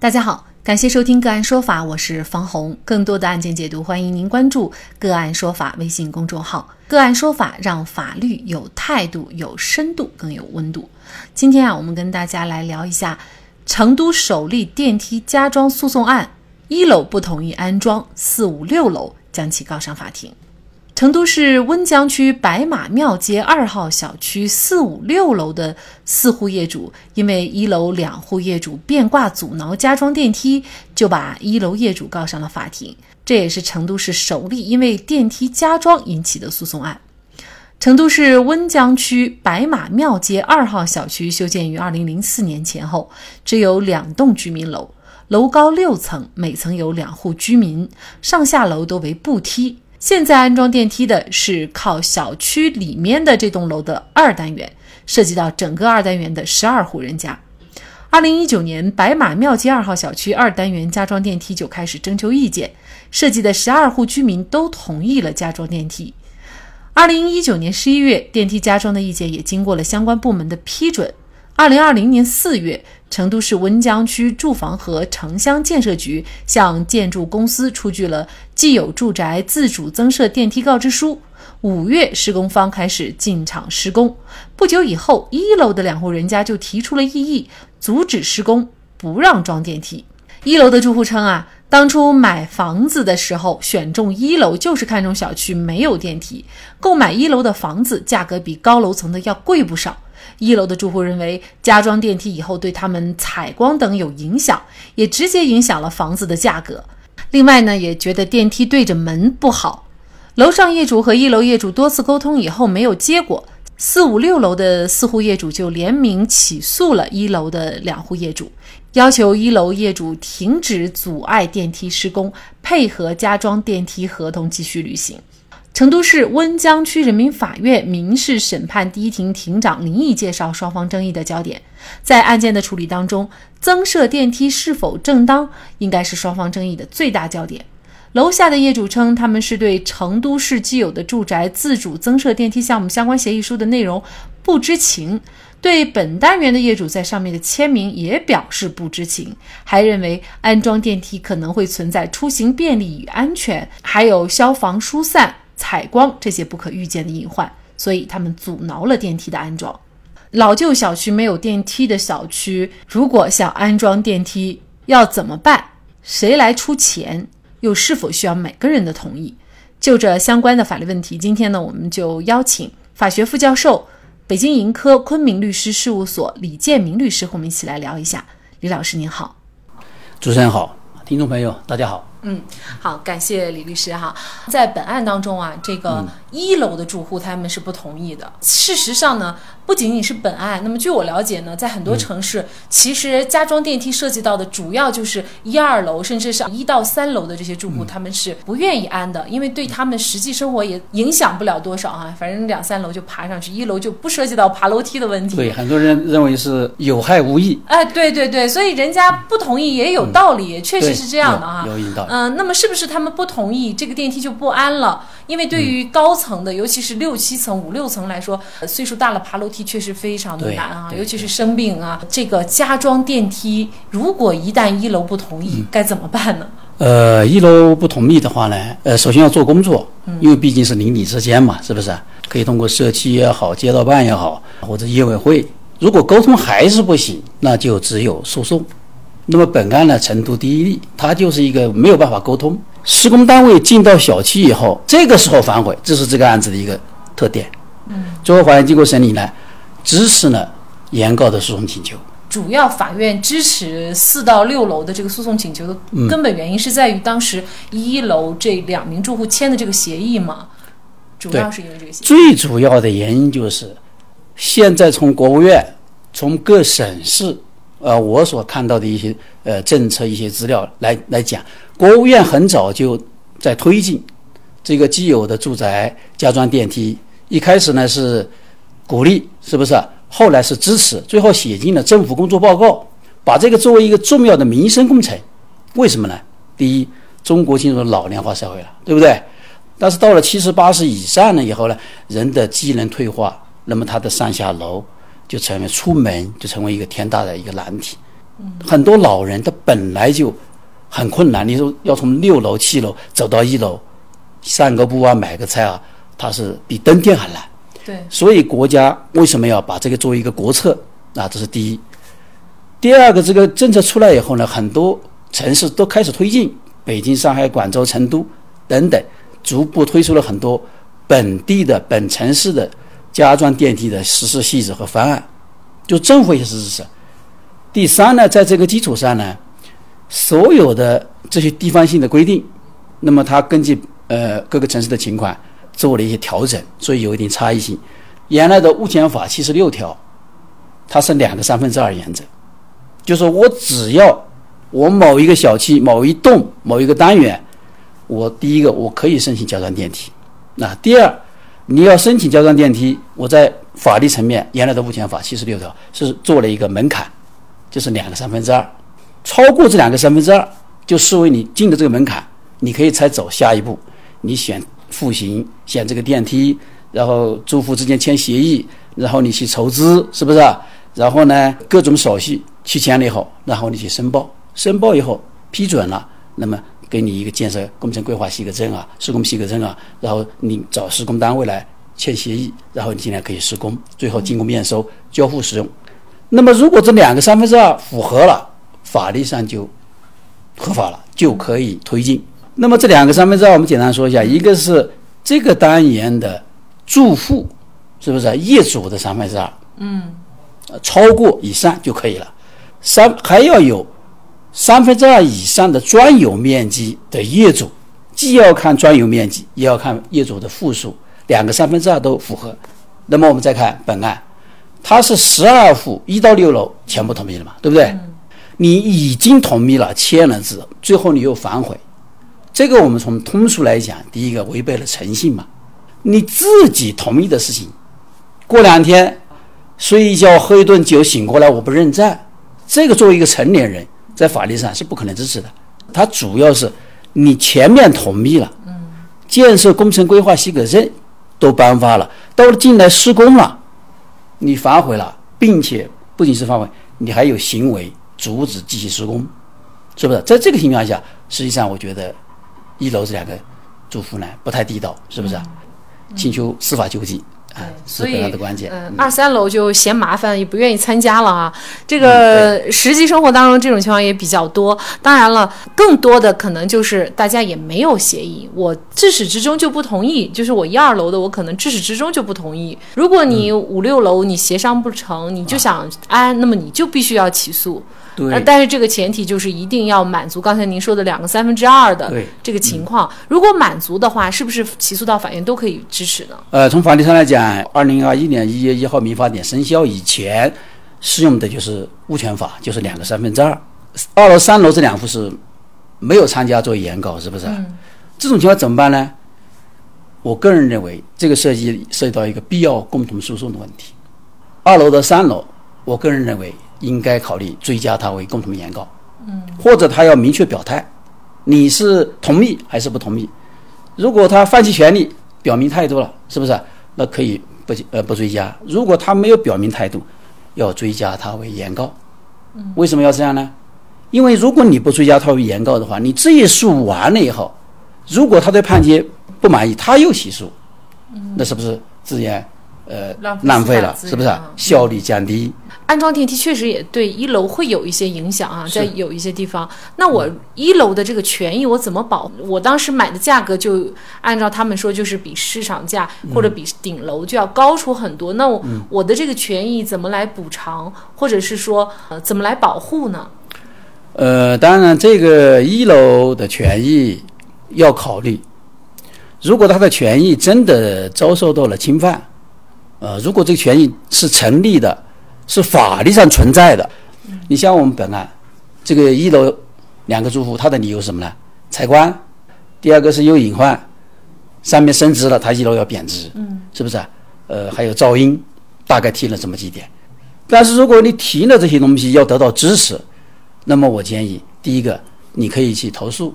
大家好，感谢收听个案说法，我是方红。更多的案件解读，欢迎您关注个案说法微信公众号。个案说法让法律有态度、有深度、更有温度。今天啊，我们跟大家来聊一下成都首例电梯加装诉讼案，一楼不同意安装，四五六楼将其告上法庭。成都市温江区白马庙街二号小区四五六楼的四户业主，因为一楼两户业主变卦阻挠加装电梯，就把一楼业主告上了法庭。这也是成都市首例因为电梯加装引起的诉讼案。成都市温江区白马庙街二号小区修建于二零零四年前后，只有两栋居民楼，楼高六层，每层有两户居民，上下楼都为步梯。现在安装电梯的是靠小区里面的这栋楼的二单元，涉及到整个二单元的十二户人家。二零一九年，白马庙街二号小区二单元加装电梯就开始征求意见，涉及的十二户居民都同意了加装电梯。二零一九年十一月，电梯加装的意见也经过了相关部门的批准。二零二零年四月，成都市温江区住房和城乡建设局向建筑公司出具了既有住宅自主增设电梯告知书。五月，施工方开始进场施工。不久以后，一楼的两户人家就提出了异议，阻止施工，不让装电梯。一楼的住户称啊，当初买房子的时候选中一楼，就是看中小区没有电梯。购买一楼的房子，价格比高楼层的要贵不少。一楼的住户认为，加装电梯以后对他们采光等有影响，也直接影响了房子的价格。另外呢，也觉得电梯对着门不好。楼上业主和一楼业主多次沟通以后没有结果，四五六楼的四户业主就联名起诉了一楼的两户业主，要求一楼业主停止阻碍电梯施工，配合加装电梯合同继续履行。成都市温江区人民法院民事审判第一庭庭长林毅介绍双方争议的焦点，在案件的处理当中，增设电梯是否正当，应该是双方争议的最大焦点。楼下的业主称，他们是对成都市既有的住宅自主增设电梯项目相关协议书的内容不知情，对本单元的业主在上面的签名也表示不知情，还认为安装电梯可能会存在出行便利与安全，还有消防疏散。采光这些不可预见的隐患，所以他们阻挠了电梯的安装。老旧小区没有电梯的小区，如果想安装电梯，要怎么办？谁来出钱？又是否需要每个人的同意？就这相关的法律问题，今天呢，我们就邀请法学副教授、北京盈科昆明律师事务所李建明律师和我们一起来聊一下。李老师您好，主持人好，听众朋友大家好。嗯，好，感谢李律师哈。在本案当中啊，这个一楼的住户他们是不同意的。事实上呢，不仅仅是本案，那么据我了解呢，在很多城市，其实加装电梯涉及到的主要就是一二楼，甚至是一到三楼的这些住户，他们是不愿意安的，因为对他们实际生活也影响不了多少啊。反正两三楼就爬上去，一楼就不涉及到爬楼梯的问题。对，很多人认为是有害无益。哎，对对对，所以人家不同意也有道理，确实是这样的啊。有引导。嗯，那么是不是他们不同意这个电梯就不安了？因为对于高层的，尤其是六七层、五六层来说，岁数大了爬楼梯确实非常的难啊，尤其是生病啊。这个加装电梯，如果一旦一楼不同意，该怎么办呢？呃，一楼不同意的话呢，呃，首先要做工作，因为毕竟是邻里之间嘛，是不是？可以通过社区也好、街道办也好，或者业委会，如果沟通还是不行，那就只有诉讼。那么本案呢，成都第一例，它就是一个没有办法沟通。施工单位进到小区以后，这个时候反悔，这是这个案子的一个特点。嗯，最后法院经过审理呢，支持了原告的诉讼请求。主要法院支持四到六楼的这个诉讼请求的根本原因是在于当时一楼这两名住户签的这个协议嘛，主要是因为这个协议。最主要的原因就是，现在从国务院、从各省市。呃，我所看到的一些呃政策、一些资料来来讲，国务院很早就在推进这个既有的住宅加装电梯。一开始呢是鼓励，是不是？后来是支持，最后写进了政府工作报告，把这个作为一个重要的民生工程。为什么呢？第一，中国进入老龄化社会了，对不对？但是到了七十八十以上了以后呢，人的机能退化，那么他的上下楼。就成为出门就成为一个天大的一个难题。很多老人他本来就很困难，你说要从六楼、七楼走到一楼，散个步啊，买个菜啊，他是比登天还难。对，所以国家为什么要把这个作为一个国策？啊，这是第一。第二个，这个政策出来以后呢，很多城市都开始推进，北京、上海、广州、成都等等，逐步推出了很多本地的本城市的加装电梯的实施细则和方案，就政府也是支持。第三呢，在这个基础上呢，所有的这些地方性的规定，那么它根据呃各个城市的情况做了一些调整，所以有一定差异性。原来的物权法七十六条，它是两个三分之二原则，就是我只要我某一个小区、某一栋、某一个单元，我第一个我可以申请加装电梯，那第二你要申请加装电梯，我在法律层面原来的物权法七十六条是做了一个门槛。就是两个三分之二，超过这两个三分之二，就视为你进的这个门槛，你可以才走下一步。你选户型，选这个电梯，然后住户之间签协议，然后你去筹资，是不是？然后呢，各种手续去签了以后，然后你去申报，申报以后批准了，那么给你一个建设工程规划许可证啊，施工许可证啊，然后你找施工单位来签协议，然后你今天可以施工，最后经过验收交付使用。那么，如果这两个三分之二符合了，法律上就合法了，就可以推进。那么这两个三分之二，我们简单说一下：一个是这个单元的住户，是不是业主的三分之二？嗯，超过以上就可以了。三还要有三分之二以上的专有面积的业主，既要看专有面积，也要看业主的户数，两个三分之二都符合。那么我们再看本案。他是十二户，一到六楼全部同意了嘛？对不对？你已经同意了，签了字，最后你又反悔，这个我们从通俗来讲，第一个违背了诚信嘛。你自己同意的事情，过两天睡一觉喝一顿酒醒过来我不认账，这个作为一个成年人，在法律上是不可能支持的。他主要是你前面同意了，建设工程规划许可证都颁发了，到了进来施工了。你反悔了，并且不仅是反悔，你还有行为阻止继续施工，是不是？在这个情况下，实际上我觉得一楼这两个住户呢不太地道，是不是？请求司法救济。所以，嗯，二三楼就嫌麻烦，也不愿意参加了啊。这个实际生活当中这种情况也比较多。当然了，更多的可能就是大家也没有协议，我自始至终就不同意。就是我一二楼的，我可能自始至终就不同意。如果你五六楼你协商不成，你就想安，那么你就必须要起诉。对，但是这个前提就是一定要满足刚才您说的两个三分之二的这个情况。如果满足的话，是不是起诉到法院都可以支持呢？呃，从法律上来讲，二零二一年一月一号民法典生效以前，适用的就是物权法，就是两个三分之二。二楼、三楼这两户是没有参加作为原告，是不是？这种情况怎么办呢？我个人认为，这个涉及涉及到一个必要共同诉讼的问题。二楼的三楼，我个人认为。应该考虑追加他为共同原告，嗯，或者他要明确表态，你是同意还是不同意？如果他放弃权利，表明态度了，是不是？那可以不呃不追加。如果他没有表明态度，要追加他为原告。嗯，为什么要这样呢？因为如果你不追加他为原告的话，你这一诉完了以后，如果他对判决不满意，他又起诉，那是不是自然呃浪费了？是不是效率降低？安装电梯确实也对一楼会有一些影响啊，在有一些地方。那我一楼的这个权益我怎么保？我当时买的价格就按照他们说，就是比市场价或者比顶楼就要高出很多。那我我的这个权益怎么来补偿，或者是说呃怎么来保护呢？呃，当然这个一楼的权益要考虑，如果他的权益真的遭受到了侵犯，呃，如果这个权益是成立的。是法律上存在的。你像我们本案，这个一楼两个住户，他的理由是什么呢？采光，第二个是有隐患，上面升值了，他一楼要贬值，嗯，是不是？呃，还有噪音，大概提了这么几点。但是如果你提了这些东西要得到支持，那么我建议，第一个，你可以去投诉，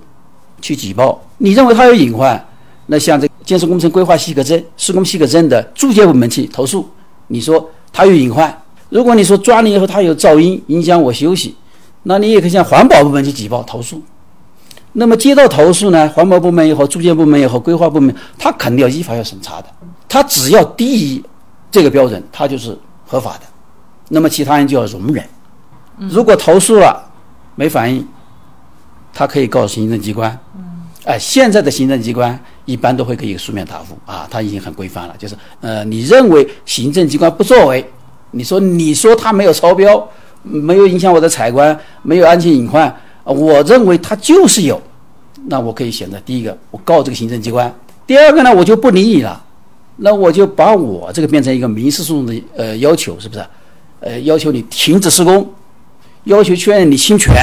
去举报。你认为他有隐患，那像这建设工程规划许可证、施工许可证的住建部门去投诉，你说他有隐患。如果你说抓了以后它有噪音影响我休息，那你也可以向环保部门去举报投诉。那么接到投诉呢，环保部门也好，住建部门也好，规划部门，他肯定要依法要审查的。他只要低于这个标准，他就是合法的。那么其他人就要容忍。如果投诉了没反应，他可以告诉行政机关。哎，现在的行政机关一般都会给一个书面答复啊，他已经很规范了。就是呃，你认为行政机关不作为，你说你说他没有超标，没有影响我的采光，没有安全隐患，我认为他就是有，那我可以选择第一个，我告这个行政机关；第二个呢，我就不理你了，那我就把我这个变成一个民事诉讼的呃要求，是不是？呃，要求你停止施工，要求确认你侵权，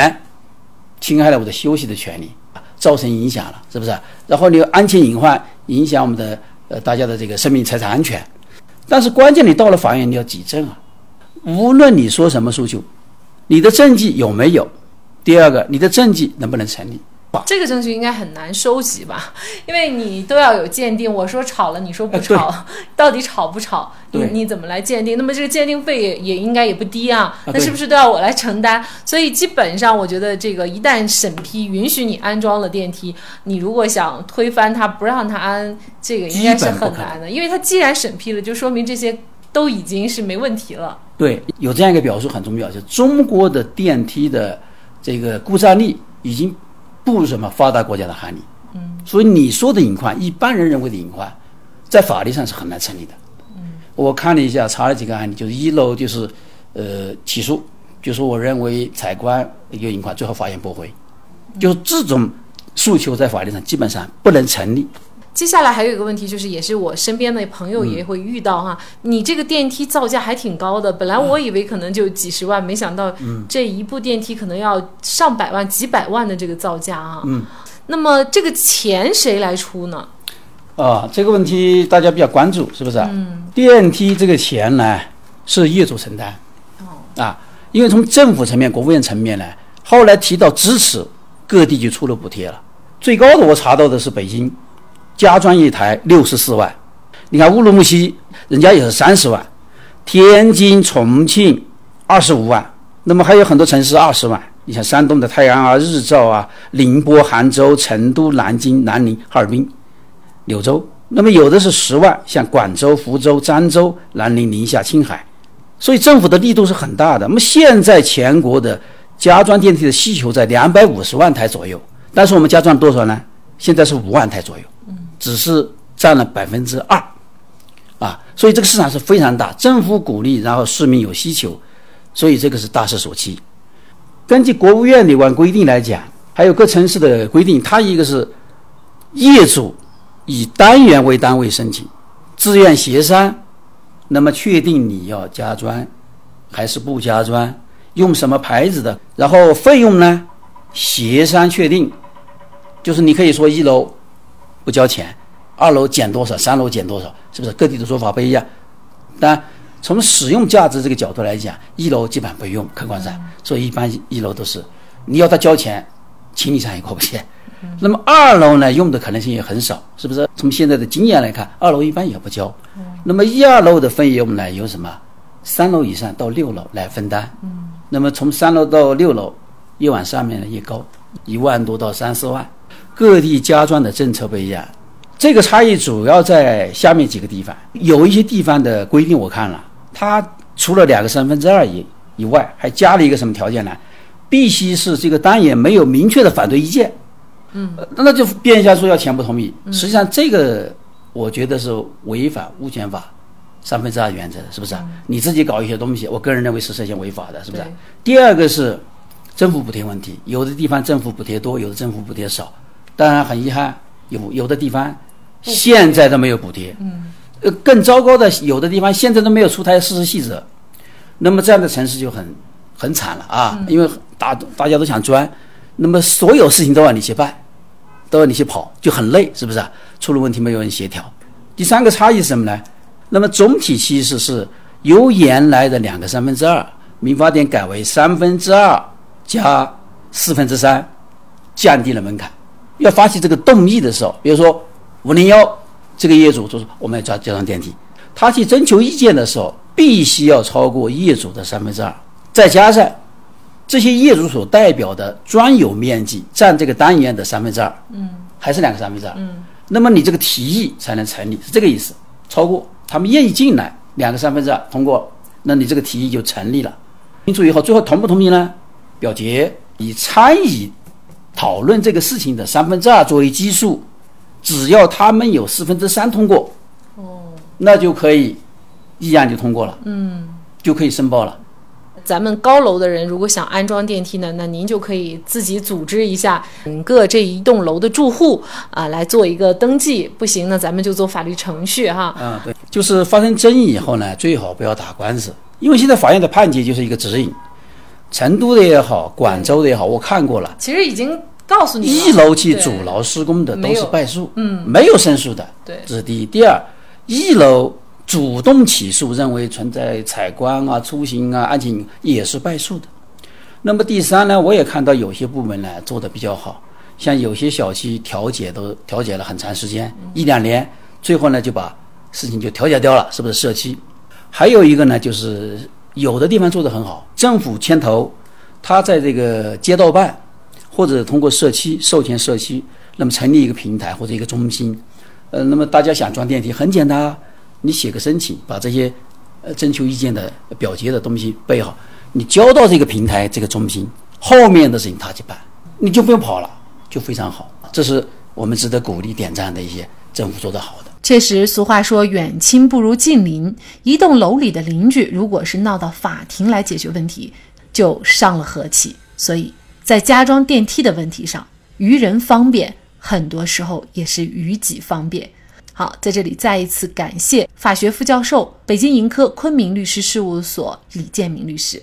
侵害了我的休息的权利。造成影响了，是不是？然后你有安全隐患，影响我们的呃大家的这个生命财产安全。但是关键你到了法院，你要举证啊。无论你说什么诉求，你的证据有没有？第二个，你的证据能不能成立？这个证据应该很难收集吧？因为你都要有鉴定。我说吵了，你说不炒，到底吵不吵？你你怎么来鉴定？那么这个鉴定费也也应该也不低啊。那是不是都要我来承担？所以基本上，我觉得这个一旦审批允许你安装了电梯，你如果想推翻它不让它安，这个应该是很难的。因为它既然审批了，就说明这些都已经是没问题了。对，有这样一个表述很重要，就是中国的电梯的这个故障率已经。不如什么发达国家的案例，嗯，所以你说的隐患，一般人认为的隐患，在法律上是很难成立的。嗯，我看了一下，查了几个案例，就是一楼就是，呃，起诉，就说我认为采光有隐患，最后法院驳回，就这种诉求在法律上基本上不能成立。接下来还有一个问题，就是也是我身边的朋友也会遇到哈，你这个电梯造价还挺高的，本来我以为可能就几十万，没想到这一部电梯可能要上百万、几百万的这个造价啊。嗯，那么这个钱谁来出呢？啊，这个问题大家比较关注，是不是？嗯，电梯这个钱呢是业主承担。哦，啊，因为从政府层面、国务院层面呢，后来提到支持，各地就出了补贴了。最高的我查到的是北京。加装一台六十四万，你看乌鲁木齐人家也是三十万，天津、重庆二十五万，那么还有很多城市二十万。你像山东的泰安啊、日照啊、宁波、杭州、成都、南京、南宁、哈尔滨、柳州，那么有的是十万，像广州、福州、漳州、南宁、宁夏、青海，所以政府的力度是很大的。那么现在全国的加装电梯的需求在两百五十万台左右，但是我们加装多少呢？现在是五万台左右。只是占了百分之二，啊，所以这个市场是非常大，政府鼓励，然后市民有需求，所以这个是大势所趋。根据国务院有关规定来讲，还有各城市的规定，它一个是业主以单元为单位申请，自愿协商，那么确定你要加砖还是不加砖，用什么牌子的，然后费用呢，协商确定，就是你可以说一楼。不交钱，二楼减多少，三楼减多少，是不是各地的说法不一样？但从使用价值这个角度来讲，一楼基本上不用，客观上，所以一般一楼都是你要他交钱，情理上也过不去。那么二楼呢，用的可能性也很少，是不是？从现在的经验来看，二楼一般也不交。那么一二楼的费用呢，由什么？三楼以上到六楼来分担。那么从三楼到六楼，越往上面呢越高，一万多到三四万。各地加装的政策不一样，这个差异主要在下面几个地方。有一些地方的规定我看了，它除了两个三分之二以以外，还加了一个什么条件呢？必须是这个单元没有明确的反对意见。嗯，那就变相说要全部同意。实际上这个我觉得是违反物权法三分之二原则的，是不是？你自己搞一些东西，我个人认为是涉嫌违法的，是不是？第二个是政府补贴问题，有的地方政府补贴多，有的政府补贴少。当然很遗憾，有有的地方现在都没有补贴。嗯，呃，更糟糕的，有的地方现在都没有出台实施细则。那么这样的城市就很很惨了啊！因为大大家都想钻，那么所有事情都要你去办，都要你去跑，就很累，是不是？出了问题没有人协调。第三个差异是什么呢？那么总体趋势是由原来的两个三分之二，民法典改为三分之二加四分之三，降低了门槛。要发起这个动议的时候，比如说五零幺这个业主就是我们要加加装电梯，他去征求意见的时候，必须要超过业主的三分之二，再加上这些业主所代表的专有面积占这个单元的三分之二，嗯，还是两个三分之二，嗯，那么你这个提议才能成立，是这个意思。超过他们愿意进来，两个三分之二通过，那你这个提议就成立了。清楚以后最后同不同意呢？表决以参与讨论这个事情的三分之二作为基数，只要他们有四分之三通过，哦，那就可以议案就通过了，嗯，就可以申报了。咱们高楼的人如果想安装电梯呢，那您就可以自己组织一下整个这一栋楼的住户啊，来做一个登记。不行呢，咱们就走法律程序哈。嗯，对，就是发生争议以后呢，最好不要打官司，因为现在法院的判决就是一个指引。成都的也好，广州的也好，我看过了。其实已经告诉你，一楼去阻挠施工的都是败诉，嗯，没有申诉的。对，这是第一。第二，一楼。主动起诉认为存在采光啊、出行啊、安全也是败诉的。那么第三呢，我也看到有些部门呢做的比较好，像有些小区调解都调解了很长时间，一两年，最后呢就把事情就调解掉了，是不是社区？还有一个呢，就是有的地方做得很好，政府牵头，他在这个街道办或者通过社区授权社区，那么成立一个平台或者一个中心，呃，那么大家想装电梯很简单。你写个申请，把这些呃征求意见的表决的东西备好，你交到这个平台这个中心，后面的事情他去办，你就不用跑了，就非常好。这是我们值得鼓励点赞的一些政府做得好的。确实，俗话说远亲不如近邻，一栋楼里的邻居如果是闹到法庭来解决问题，就伤了和气。所以在加装电梯的问题上，于人方便，很多时候也是于己方便。好，在这里再一次感谢法学副教授、北京盈科昆明律师事务所李建明律师。